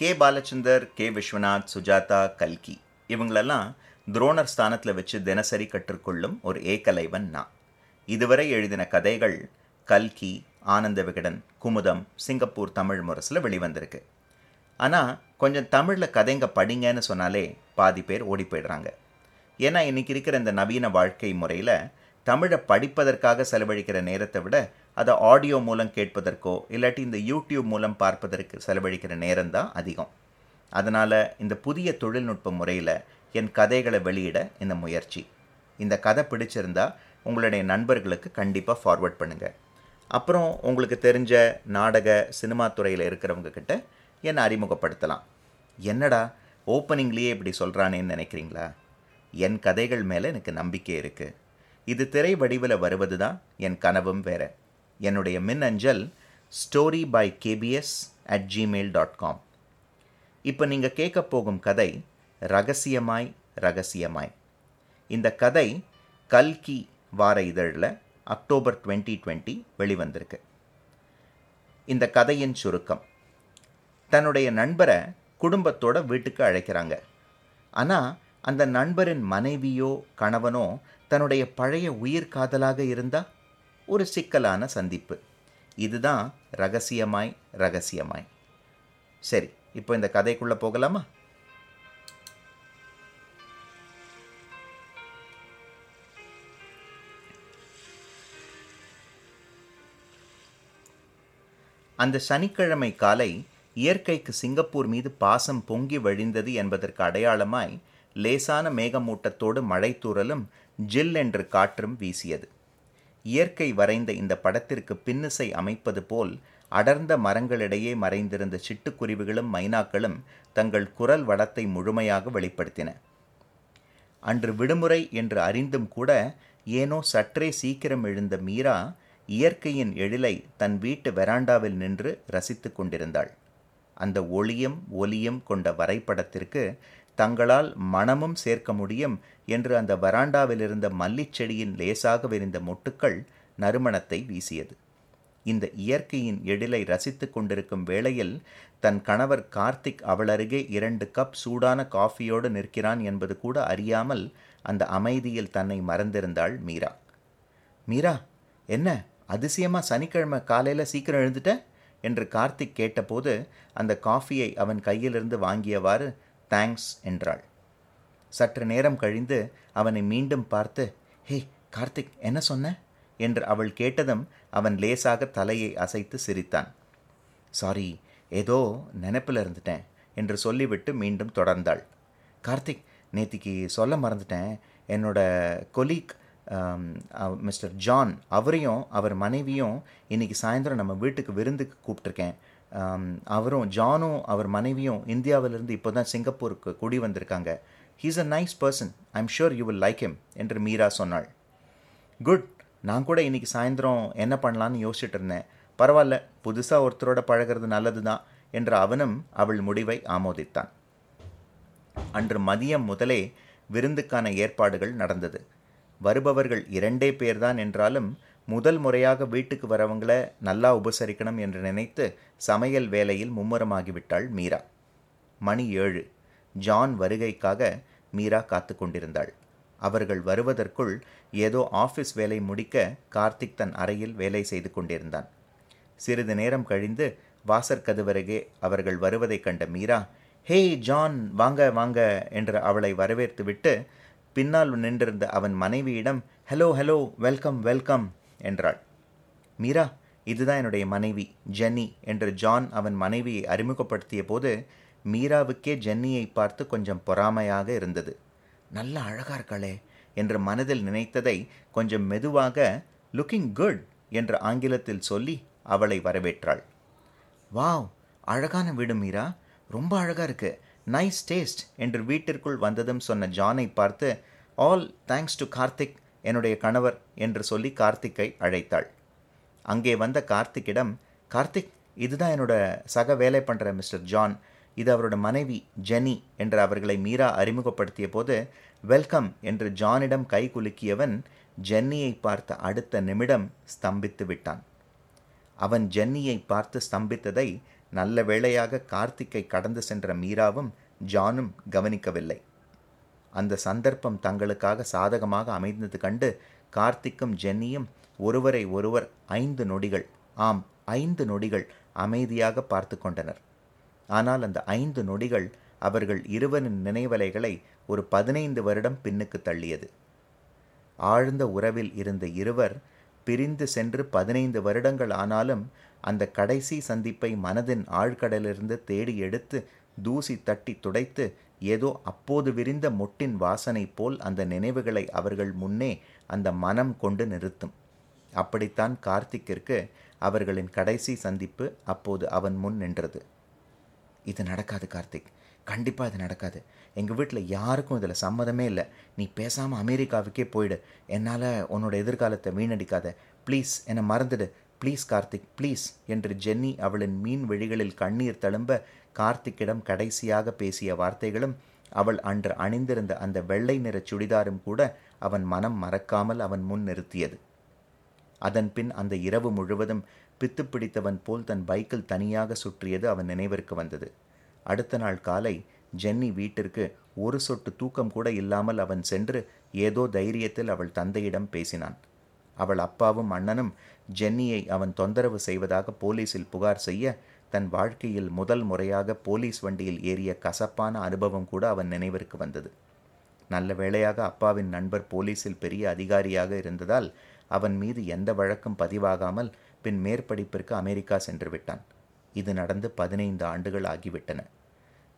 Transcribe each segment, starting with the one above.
K Balachander K Viswanath Sujatha கல்கி இவங்களெல்லாம் துரோணர் ஸ்தானத்தில் வச்சு தினசரி கற்றுக்கொள்ளும் ஒரு ஏகலைவன் நான். இதுவரை எழுதின கதைகள் கல்கி ஆனந்த விகடன் குமுதம் சிங்கப்பூர் தமிழ் முரசில் வெளிவந்திருக்கு. ஆனால் கொஞ்சம் தமிழில் கதைங்க படிங்கன்னு சொன்னாலே பாதி பேர் ஓடி போயிடுறாங்க. ஏன்னா இன்றைக்கி இருக்கிற இந்த நவீன வாழ்க்கை முறையில் தமிழை படிப்பதற்காக செலவழிக்கிற நேரத்தை விட அதை ஆடியோ மூலம் கேட்பதற்கோ இல்லாட்டி இந்த யூடியூப் மூலம் பார்ப்பதற்கு செலவழிக்கிற நேரம் தான் அதிகம். அதனால் இந்த புதிய தொழில்நுட்ப முறையில் என் கதைகளை வெளியிட இந்த முயற்சி. இந்த கதை பிடிச்சிருந்தா உங்களுடைய நண்பர்களுக்கு கண்டிப்பாக ஃபார்வர்ட் பண்ணுங்கள் அப்புறம் உங்களுக்கு தெரிஞ்ச நாடக சினிமா துறையில் இருக்கிறவங்க கிட்ட என்னை அறிமுகப்படுத்தலாம். என்னடா ஓப்பனிங்லேயே இப்படி சொல்கிறானேன்னு நினைக்கிறீங்களா? என் கதைகள் மேலே எனக்கு நம்பிக்கை இருக்குது இது திரை வடிவில் வருவது தான் என் கனவும் வேற. என்னுடைய மின் அஞ்சல் story by KPS at Gmail dot com இப்போ நீங்கள் கேட்க போகும் கதை ரகசியமாய் ரகசியமாய். இந்த கதை கல்கி வார இதழில் அக்டோபர் டுவெண்ட்டி டுவெண்ட்டி வெளிவந்திருக்கு. இந்த கதையின் சுருக்கம் தன்னுடைய நண்பரை குடும்பத்தோட வீட்டுக்கு அழைக்கிறாங்க. ஆனால் அந்த நண்பரின் மனைவியோ கணவனோ தன்னுடைய பழைய உயிர் காதலாக இருந்தால் ஒரு சிக்கலான சந்திப்பு. இதுதான் ரகசியமாய் ரகசியமாய். சரி இப்போ இந்த கதைக்குள்ளே போகலாமா? அந்த சனிக்கிழமை காலை இயற்கைக்கு சிங்கப்பூர் மீது பாசம் பொங்கி வழிந்தது என்பதற்கு அடையாளமாய் லேசான மேகமூட்டத்தோடு மழைத்தூறலும் ஜில் என்று காற்றும் வீசியது. இயற்கை வரைந்த இந்த படத்திற்கு பின்னிசை அமைப்பது போல் அடர்ந்த மரங்களிடையே மறைந்திருந்த சிட்டுக்குருவிகளும் மைனாக்களும் தங்கள் குரல் வளத்தை முழுமையாக வெளிப்படுத்தின. அன்று விடுமுறை என்று அறிந்தும் கூட ஏனோ சற்றே சீக்கிரம் எழுந்த மீரா இயற்கையின் எழிலை தன் வீட்டு வெராண்டாவில் நின்று ரசித்து கொண்டிருந்தாள். அந்த ஒளியும் ஒலியும் கொண்ட வரைபடத்திற்கு தங்களால் மனமும் சேர்க்க முடியும் என்று அந்த வராண்டாவில் இருந்த மல்லிச்செடியின் லேசாக விரிந்த மொட்டுக்கள் நறுமணத்தை வீசியது. இந்த இயற்கையின் எழிலை ரசித்து கொண்டிருக்கும் வேளையில் தன் கணவர் கார்த்திக் அவள் அருகே இரண்டு கப் சூடான காஃபியோடு நிற்கிறான் என்பது கூட அறியாமல் அந்த அமைதியில் தன்னை மறந்திருந்தாள் மீரா. மீரா என்ன? அதிசயமா சனிக்கிழமை காலையில் சீக்கிரம் எழுந்துட்ட? என்று கார்த்திக் கேட்டபோது அந்த காஃபியை அவன் கையிலிருந்து வாங்கியவாறு தேங்க்ஸ் என்றாள். சற்று நேரம் கழிந்து அவனை மீண்டும் பார்த்து ஹே கார்த்திக் என்ன சொன்ன? என்று அவள் கேட்டதும் அவன் லேசாக தலையை அசைத்து சிரித்தான். சாரி ஏதோ நினைப்பில் இருந்துட்டேன் என்று சொல்லிவிட்டு மீண்டும் தொடர்ந்தாள். கார்த்திக் நேத்திக்கு சொல்ல மறந்துட்டேன். என்னோட கொலீக் மிஸ்டர் ஜான் அவரையும் அவர் மனைவியும் இன்றைக்கி சாயந்தரம் நம்ம வீட்டுக்கு விருந்துக்கு கூப்பிட்ருக்கேன் அவரும் ஜானும் அவர் மனைவியும் இந்தியாவிலிருந்து இப்போ தான் சிங்கப்பூருக்கு குடி வந்திருக்காங்க. He's a nice person I am sure you will like him என்று மீரா சொன்னாள். குட் நான் கூட இன்றைக்கி சாயந்தரம் என்ன பண்ணலான்னு யோசிச்சுட்டு இருந்தேன். பரவாயில்ல புதுசாக ஒருத்தரோட பழகிறது நல்லது தான் என்று அவனும் அவள் முடிவை ஆமோதித்தான். அன்று மதியம் முதலே விருந்துக்கான ஏற்பாடுகள் நடந்தது. வருபவர்கள் இரண்டே பேர்தான் என்றாலும் முதல் முறையாக வீட்டுக்கு வரவங்களை நல்லா உபசரிக்கணும் என்று நினைத்து சமையல் வேலையில் மும்முரமாகிவிட்டாள் மீரா. மணி ஏழு. ஜான் வருகைக்காக மீரா காத்து கொண்டிருந்தாள். அவர்கள் வருவதற்குள் ஏதோ ஆஃபீஸ் வேலை முடிக்க கார்த்திக் தன் அறையில் வேலை செய்து கொண்டிருந்தான். சிறிது நேரம் கழிந்து வாசற்கதவருகே அவர்கள் வருவதைக் கண்ட மீரா ஹே ஜான் வாங்க வாங்க என்று அவளை வரவேற்றுவிட்டு பின்னால் நின்றிருந்த அவன் மனைவியிடம் ஹலோ ஹலோ வெல்கம் வெல்கம் என்றாள். மீரா இதுதான் என்னுடைய மனைவி ஜென்னி என்று ஜான் அவன் மனைவியை அறிமுகப்படுத்திய போது மீராவுக்கே ஜென்னியை பார்த்து கொஞ்சம் பொறாமையாக இருந்தது. நல்ல அழகா இருக்காளே என்று மனதில் நினைத்ததை கொஞ்சம் மெதுவாக லுக்கிங் குட் என்று ஆங்கிலத்தில் சொல்லி அவளை வரவேற்றாள். வாவ் அழகான வீடு மீரா. ரொம்ப அழகாக இருக்கு. நைஸ் டேஸ்ட் என்று வீட்டிற்குள் வந்ததும் சொன்ன ஜானை பார்த்து ஆல் தேங்க்ஸ் டு கார்த்திக் என்னுடைய கணவர் என்று சொல்லி கார்த்திக்கை அழைத்தாள். அங்கே வந்த கார்த்திக்கிடம் கார்த்திக் இதுதான் என்னோட சக வேலை பண்ணுற மிஸ்டர் ஜான். இது அவரோட மனைவி ஜெனி என்று அவர்களை மீரா அறிமுகப்படுத்திய போது வெல்கம் என்று ஜானிடம் கை குலுக்கியவன் ஜென்னியை பார்த்த அடுத்த நிமிடம் ஸ்தம்பித்து விட்டான். அவன் ஜென்னியை பார்த்து ஸ்தம்பித்ததை நல்ல வேளையாக கார்த்திக்கை கடந்து சென்ற மீராவும் ஜானும் கவனிக்கவில்லை. அந்த சந்தர்ப்பம் தங்களுக்காக சாதகமாக அமைந்தது கண்டு கார்த்திக்கும் ஜென்னியும் ஒருவரை ஒருவர் ஐந்து நொடிகள் ஆம் ஐந்து நொடிகள் அமைதியாக பார்த்து கொண்டனர். ஆனால் அந்த ஐந்து நொடிகள் அவர்கள் இருவரின் நினைவலைகளை ஒரு பதினைந்து வருடம் பின்னுக்கு தள்ளியது. ஆழ்ந்த உறவில் இருந்த இருவர் பிரிந்து சென்று பதினைந்து வருடங்கள் ஆனாலும் அந்த கடைசி சந்திப்பை மனதின் ஆழ்கடலிலிருந்து தேடி எடுத்து தூசி தட்டி துடைத்து ஏதோ அப்போது விரிந்த மொட்டின் வாசனை போல் அந்த நினைவுகளை அவர்கள் முன்னே அந்த மனம் கொண்டு நிறுத்தும். அப்படித்தான் கார்த்திக்கிற்கு அவர்களின் கடைசி சந்திப்பு அப்போது அவன் முன் நின்றது. இது நடக்காது கார்த்திக். கண்டிப்பாக இது நடக்காது. எங்கள் வீட்டில் யாருக்கும் இதில் சம்மதமே இல்லை. நீ பேசாமல் அமெரிக்காவுக்கே போயிடு. என்னால் உன்னோட எதிர்காலத்தை வீணடிக்காத. ப்ளீஸ் என்னை மறந்துடு. ப்ளீஸ் கார்த்திக் ப்ளீஸ் என்று ஜென்னி அவளின் மீன் விழிகளில் கண்ணீர் தழும்ப கார்த்திக்கிடம் கடைசியாக பேசிய வார்த்தைகளும் அவள் அன்று அணிந்திருந்த அந்த வெள்ளை நிற சுடிதாரும் கூட அவன் மனம் மறக்காமல் அவன் முன் நிறுத்தியது. அதன் பின் அந்த இரவு முழுவதும் பித்து பிடித்தவன் போல் தன் பைக்கில் தனியாக சுற்றியது அவன் நினைவிற்கு வந்தது. அடுத்த நாள் காலை ஜென்னி வீட்டிற்கு ஒரு சொட்டு தூக்கம் கூட இல்லாமல் அவன் சென்று ஏதோ தைரியத்தில் அவள் தந்தையிடம் பேசினான். அவள் அப்பாவும் அண்ணனும் ஜென்னியை அவன் தொந்தரவு செய்வதாக போலீஸில் புகார் செய்ய தன் வாழ்க்கையில் முதல் முறையாக போலீஸ் வண்டியில் ஏறிய கசப்பான அனுபவம் கூட அவன் நினைவிற்கு வந்தது. நல்ல வேளையாக அப்பாவின் நண்பர் போலீஸில் பெரிய அதிகாரியாக இருந்ததால் அவன் மீது எந்த வழக்கும் பதிவாகாமல் பின் மேற்படிப்பிற்கு அமெரிக்கா சென்று விட்டான். இது நடந்து பதினைந்து ஆண்டுகள் ஆகிவிட்டன.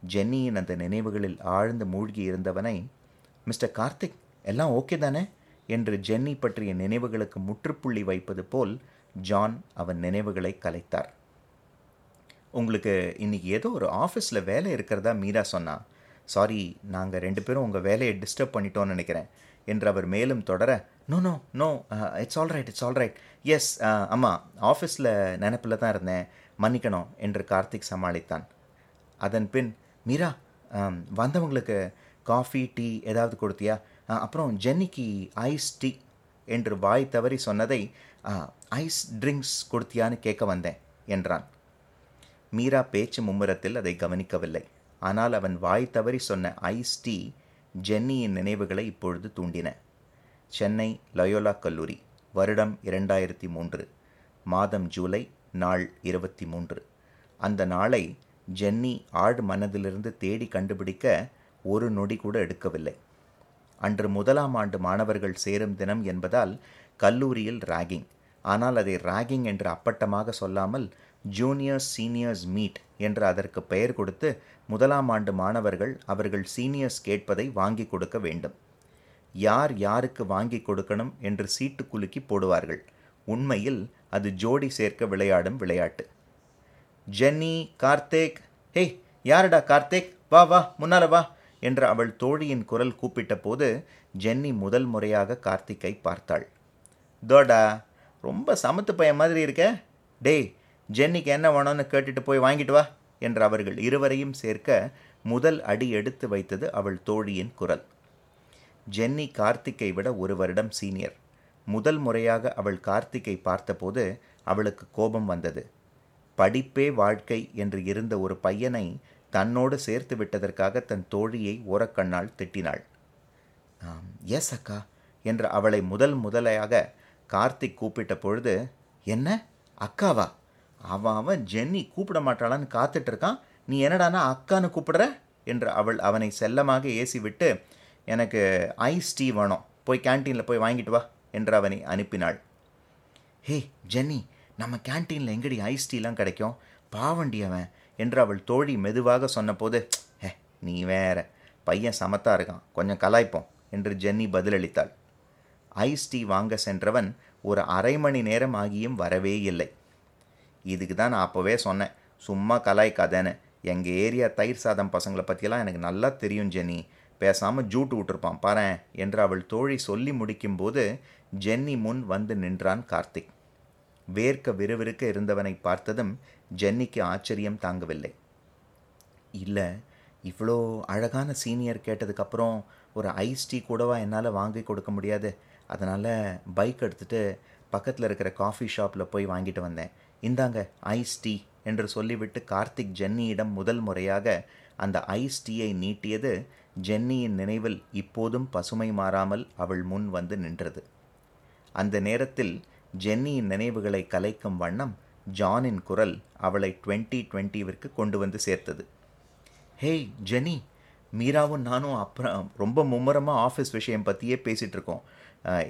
ஜென்னியின் அந்த நினைவுகளில் ஆழ்ந்து மூழ்கி இருந்தவனை மிஸ்டர் கார்த்திக் எல்லாம் ஓகே தானே? என்று ஜென்னி பற்றிய நினைவுகளுக்கு முற்றுப்புள்ளி வைப்பது போல் ஜான் அவன் நினைவுகளை கலைத்தார். உங்களுக்கு இன்னைக்கு ஏதோ ஒரு ஆஃபீஸில் வேலை இருக்கிறதா மீரா சொன்னா சாரி நாங்கள் ரெண்டு பேரும் உங்கள் வேலையை டிஸ்டர்ப் பண்ணிட்டோம்னு நினைக்கிறேன் என்று அவர் மேலும் தொடர no no no it's all right it's all right yes ஆமாம் ஆஃபீஸில் நினப்பில் தான் இருந்தேன். மன்னிக்கணும் என்று கார்த்திக் சமாளித்தான். அதன் பின் மீரா வந்தவங்களுக்கு காஃபி டீ ஏதாவது கொடுத்தியா? அப்புறம் ஜென்னிக்கு ஐஸ் டீ என்று வாய் தவறி சொன்னதை ஐஸ் ட்ரிங்க்ஸ் கொடுத்தியான்னு கேட்க வந்தேன் என்றான். மீரா பேச்சு மும்முரத்தில் அதை கவனிக்கவில்லை. ஆனால் அவன் வாய் தவறி சொன்ன ஐஸ் டீ ஜென்னியின் நினைவுகளை இப்பொழுது தூண்டின. சென்னை லயோலா கல்லூரி வருடம் இரண்டாயிரத்தி மூன்று மாதம் ஜூலை நாள் இருபத்தி மூன்று. அந்த நாளை ஜென்னி ஆழ் மனதிலிருந்து தேடி கண்டுபிடிக்க ஒரு நொடி கூட எடுக்கவில்லை. அன்று முதலாம் ஆண்டு மாணவர்கள் சேரும் தினம் என்பதால் கல்லூரியில் ராகிங் ஆனால் அதை ராகிங் என்று அப்பட்டமாக சொல்லாமல் ஜூனியர்ஸ் சீனியர்ஸ் மீட் என்று அதற்கு பெயர் கொடுத்து முதலாம் ஆண்டு மாணவர்கள் அவர்கள் சீனியர்ஸ் கேட்பதை வாங்கி கொடுக்க வேண்டும். யார் யாருக்கு வாங்கி கொடுக்கணும் என்று சீட்டு குலுக்கி போடுவார்கள். உண்மையில் அது ஜோடி சேர்க்க விளையாடும் விளையாட்டு. ஜென்னி கார்த்திக். ஹே யாருடா கார்த்திக்? வா வா முன்னால வா. என்று அவள் தோழியின் குரல் கூப்பிட்ட போது ஜென்னி முதல் முறையாக கார்த்திக்கை பார்த்தாள். தோடா ரொம்ப சமத்து பையன் மாதிரி இருக்க. டேய் ஜென்னிக்கு என்ன வேணும்னு கேட்டுட்டு போய் வாங்கிட்டு வா என்று அவர்கள் இருவரையும் சேர்க்க முதல் அடி எடுத்து வைத்தது அவள் தோழியின் குரல். ஜென்னி கார்த்திக்கை விட ஒரு வருடம் சீனியர். முதல் முறையாக அவள் கார்த்திக்கை பார்த்தபோது அவளுக்கு கோபம் வந்தது. படிப்பே வாழ்க்கை என்று இருந்த ஒரு பையனை தன்னோடு சேர்த்து விட்டதற்காக தன் தோழியை ஓரக்கண்ணால் திட்டினாள். எஸ் அக்கா என்று அவளை முதல் முதலையாக கார்த்திக் கூப்பிட்ட பொழுது என்ன அக்காவா? அவன் அவன் ஜென்னி கூப்பிட மாட்டாளான்னு காத்துட்டு இருக்கான். நீ என்னடானா அக்கான்னு கூப்பிடுற? என்று அவள் அவனை செல்லமாக ஏசி விட்டு எனக்கு ஐஸ் டீ வேணும். போய் கேன்டீனில் போய் வாங்கிட்டு வா என்று அவனை அனுப்பினாள். ஹே ஜென்னி நம்ம கேன்டீனில் எங்கடி ஐஸ் டீலாம் கிடைக்கும்? பாவண்டி அவன். என்று அவள் தோழி மெதுவாக சொன்னபோது ஹே நீ வேற. பையன் சமத்தா இருக்கான். கொஞ்சம் கலாய்ப்போம் என்று ஜென்னி பதிலளித்தாள். ஐஸ் டீ வாங்க சென்றவன் ஒரு அரை மணி நேரம் ஆகியும் வரவே இல்லை. இதுக்கு தான் நான் அப்போவே சொன்னேன். சும்மா கலாய்க்காதேன்னு. எங்கள் ஏரியா தயிர் சாதம் பசங்களை பற்றியெல்லாம் எனக்கு நல்லா தெரியும் ஜென்னி. பேசாமல் ஜூட்டு விட்டுருப்பான். பாரு என்று அவள் தோழி சொல்லி முடிக்கும்போது ஜென்னி முன் வந்து நின்றான் கார்த்திக். வேர்க்க விறுவிறுக்க இருந்தவனை பார்த்ததும் ஜென்னிக்கு ஆச்சரியம் தாங்கவில்லை. இல்லை இவ்வளோ அழகான சீனியர் கேட்டதுக்கப்புறம் ஒரு ஐஸ் டீ கூடவா என்னால் வாங்கி கொடுக்க முடியாது. அதனால் பைக் எடுத்துகிட்டு பக்கத்தில் இருக்கிற காஃபி ஷாப்பில் போய் வாங்கிட்டு வந்தேன். இந்தாங்க ஐஸ் டீ என்று சொல்லிவிட்டு கார்த்திக் ஜென்னியிடம் முதல் முறையாக அந்த ஐஸ் டீயை நீட்டியது ஜென்னியின் நினைவில் இப்போதும் பசுமை மாறாமல் அவள் முன் வந்து நின்றது. அந்த நேரத்தில் ஜென்னியின் நினைவுகளை கலைக்கும் வண்ணம் ஜானின் குரல் அவளை டுவெண்ட்டி டுவெண்ட்டிவிற்கு கொண்டு வந்து சேர்த்தது. ஹேய் ஜெனி மீராவும் நானும் அப்புறம் ரொம்ப மும்முரமாக ஆஃபீஸ் விஷயம் பற்றியே பேசிகிட்டு இருக்கோம்.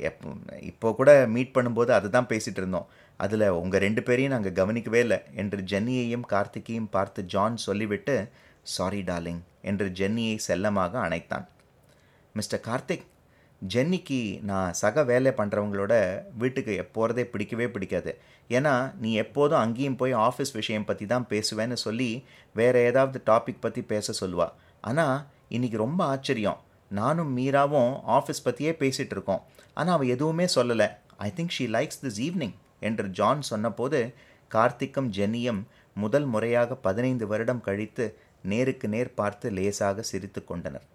எப்போ இப்போ கூட மீட் பண்ணும்போது அதை தான் பேசிகிட்டு இருந்தோம். அதில் உங்கள் ரெண்டு பேரையும் நாங்கள் கவனிக்கவே இல்லை என்று ஜென்னியையும் கார்த்திகையும் பார்த்து ஜான் சொல்லிவிட்டு சாரி டார்லிங் என்று ஜென்னியை செல்லமாக அணைத்தான். மிஸ்டர் கார்த்திக் ஜென்னிக்கு நான் சக வேலை பண்ணுறவங்களோட வீட்டுக்கு போகிறதே பிடிக்கவே பிடிக்காது. ஏன்னா நீ எப்போதும் அங்கேயும் போய் ஆஃபீஸ் விஷயம் பற்றி தான் பேசுவேன்னு சொல்லி வேறு ஏதாவது டாபிக் பற்றி பேச சொல்லுவாள் ஆனால் இன்றைக்கி ரொம்ப ஆச்சரியம். நானும் மீராவும் ஆஃபீஸ் பற்றியே பேசிகிட்டு இருக்கோம். ஆனால் அவள் எதுவுமே சொல்லலை. I think she likes this evening என்று ஜான் சொன்னபோது கார்த்திக்கும் ஜென்னியும் முதல் முறையாக பதினைந்து வருடம் கழித்து நேருக்கு நேர் பார்த்து லேசாக சிரித்து கொண்டனர்.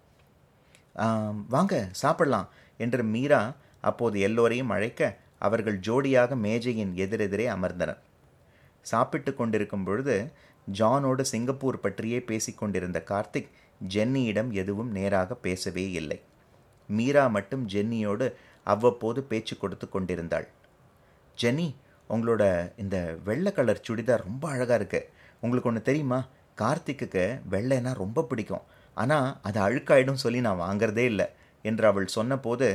வாங்க சாப்பிடலாம் என்று மீரா அப்போது எல்லோரையும் அழைக்க அவர்கள் ஜோடியாக மேஜையின் எதிரெதிரே அமர்ந்தனர். சாப்பிட்டு கொண்டிருக்கும் பொழுது ஜானோடு சிங்கப்பூர் பற்றியே பேசிக்கொண்டிருந்த கார்த்திக் ஜென்னியிடம் எதுவும் நேராக பேசவே இல்லை. மீரா மட்டும் ஜென்னியோடு அவ்வப்போது பேச்சு கொடுத்து கொண்டிருந்தாள். ஜென்னி உங்களோட இந்த வெள்ளை கலர் சுடிதார் ரொம்ப அழகாக இருக்கு. உங்களுக்கு ஒன்று தெரியுமா? கார்த்திக்குக்கு வெள்ளைனா ரொம்ப பிடிக்கும். ஆனால் அது அழுக்காயிடும் சொல்லி நான் வாங்குறதே இல்லை என்று அவள் சொன்னபோது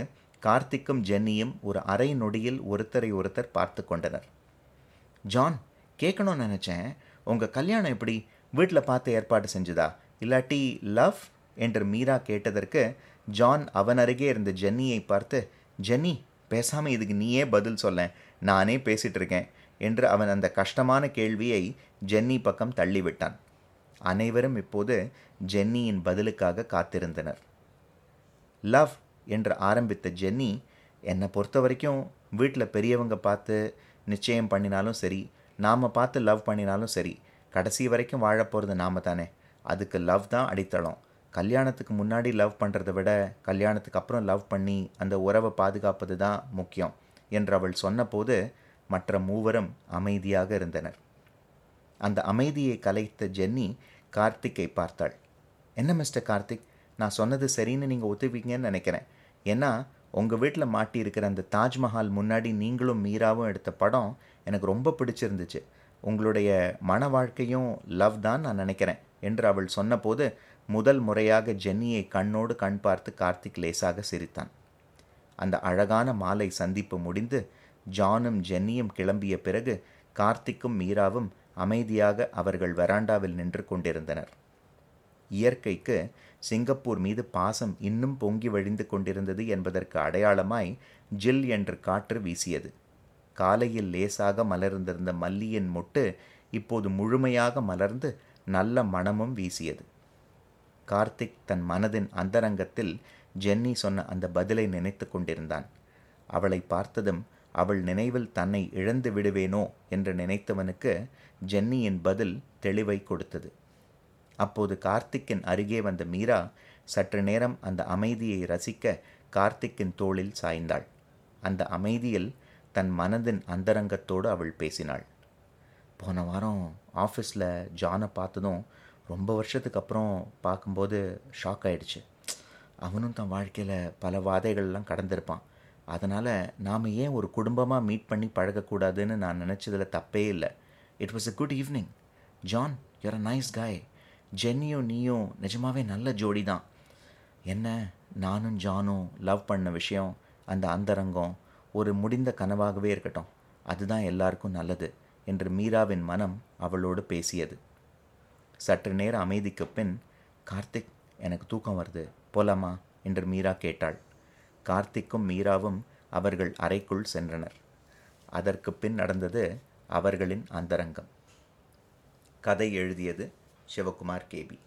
கார்த்திக்கும் ஜென்னியும் ஒரு அரை நொடியில் ஒருத்தரை ஒருத்தர் பார்த்து கொண்டனர். ஜான் கேட்கணும்னு நினச்சேன். உங்கள் கல்யாணம் எப்படி? வீட்டில் பார்த்து ஏற்பாடு செஞ்சுதா? இல்லாட்டி லவ்? என்று மீரா கேட்டதற்கு ஜான் அவன் அருகே இருந்த ஜென்னியை பார்த்து ஜென்னி பேசாமல் இதுக்கு நீயே பதில் சொல்ல நானே பேசிகிட்டு இருக்கேன் என்று அவன் அந்த கஷ்டமான கேள்வியை ஜென்னி பக்கம் தள்ளிவிட்டான். அனைவரும் இப்போது ஜென்னியின் பதிலுக்காக காத்திருந்தனர். லவ் என்று ஆரம்பித்த ஜென்னி என்னை பொறுத்த வரைக்கும் வீட்டில் பெரியவங்க பார்த்து நிச்சயம் பண்ணினாலும் சரி நாம் பார்த்து லவ் பண்ணினாலும் சரி கடைசி வரைக்கும் வாழப்போகிறது நாம் நாம தானே. அதுக்கு லவ் தான் அடித்தளம். கல்யாணத்துக்கு முன்னாடி லவ் பண்ணுறதை விட கல்யாணத்துக்கு அப்புறம் லவ் பண்ணி அந்த உறவை பாதுகாப்பது தான் முக்கியம் என்று அவள் சொன்னபோது மற்ற மூவரும் அமைதியாக இருந்தனர். அந்த அமைதியை கலைத்த ஜென்னி கார்த்திக்கை பார்த்தாள். என்ன மிஸ்டர் கார்த்திக்? நான் சொன்னது சரின்னு நீங்கள் ஒத்துவீங்கன்னு நினைக்கிறேன். ஏன்னா உங்கள் வீட்டில் மாட்டியிருக்கிற அந்த தாஜ்மஹால் முன்னாடி நீங்களும் மீராவும் எடுத்த படம் எனக்கு ரொம்ப பிடிச்சிருந்துச்சு. உங்களுடைய மன வாழ்க்கையும் லவ் தான் நான் நினைக்கிறேன் என்று அவள் சொன்னபோது முதல் முறையாக ஜென்னியை கண்ணோடு கண் பார்த்து கார்த்திக் லேசாக சிரித்தான். அந்த அழகான மாலை சந்திப்பு முடிந்து ஜானும் ஜென்னியும் கிளம்பிய பிறகு கார்த்திக்கும் மீராவும் அமைதியாக அவர்கள் வராண்டாவில் நின்று கொண்டிருந்தனர். இயற்கைக்கு சிங்கப்பூர் மீது பாசம் இன்னும் பொங்கி வழிந்து கொண்டிருந்தது என்பதற்கு அடையாளமாய் ஜில் என்று காற்று வீசியது. காலையில் லேசாக மலர்ந்திருந்த மல்லியின் மொட்டு இப்போது முழுமையாக மலர்ந்து நல்ல மனமும் வீசியது. கார்த்திக் தன் மனதின் அந்தரங்கத்தில் ஜென்னி சொன்ன அந்த பதிலை நினைத்து கொண்டிருந்தான். அவளை பார்த்ததும் அவள் நினைவில் தன்னை இழந்து விடுவேனோ என்று நினைத்தவனுக்கு ஜென்னியின் பதில் தெளிவை கொடுத்தது. அப்போது கார்த்திக்கின் அருகே வந்த மீரா சற்று நேரம் அந்த அமைதியை ரசிக்க கார்த்திக்கின் தோளில் சாய்ந்தாள். அந்த அமைதியில் தன் மனதின் அந்தரங்கத்தோடு அவள் பேசினாள். போன வாரம் ஆஃபீஸில் ஜானை பார்த்ததும் ரொம்ப வருஷத்துக்கு அப்புறம் பார்க்கும்போது ஷாக் ஆயிடுச்சு. அவனும் தன் வாழ்க்கையில் பல வாதைகள்லாம் கடந்திருப்பான். அதனால் நாம் ஏன் ஒரு குடும்பமாக மீட் பண்ணி பழகக்கூடாதுன்னு நான் நினச்சதில் தப்பே இல்லை. It was a good evening John you're a nice guy ஜென்னியும் நீயும் நிஜமாவே நல்ல ஜோடி தான் என்ன? நானும் ஜானும் லவ் பண்ண விஷயம் அந்த அந்தரங்கம் ஒரு முடிந்த கனவாகவே இருக்கட்டும். அதுதான் எல்லாருக்கும் நல்லது என்று மீராவின் மனம் அவளோடு பேசியது. சற்று நேர அமைதிக்கு பின் கார்த்திக் எனக்கு தூக்கம் வருது. போலாமா? என்று மீரா கேட்டாள். கார்த்திக்கும் மீராவும் அவர்கள் அறைக்குள் சென்றனர். அதற்கு பின் நடந்தது அவர்களின் அந்தரங்கம். கதை எழுதியது சிவகுமார் கேபி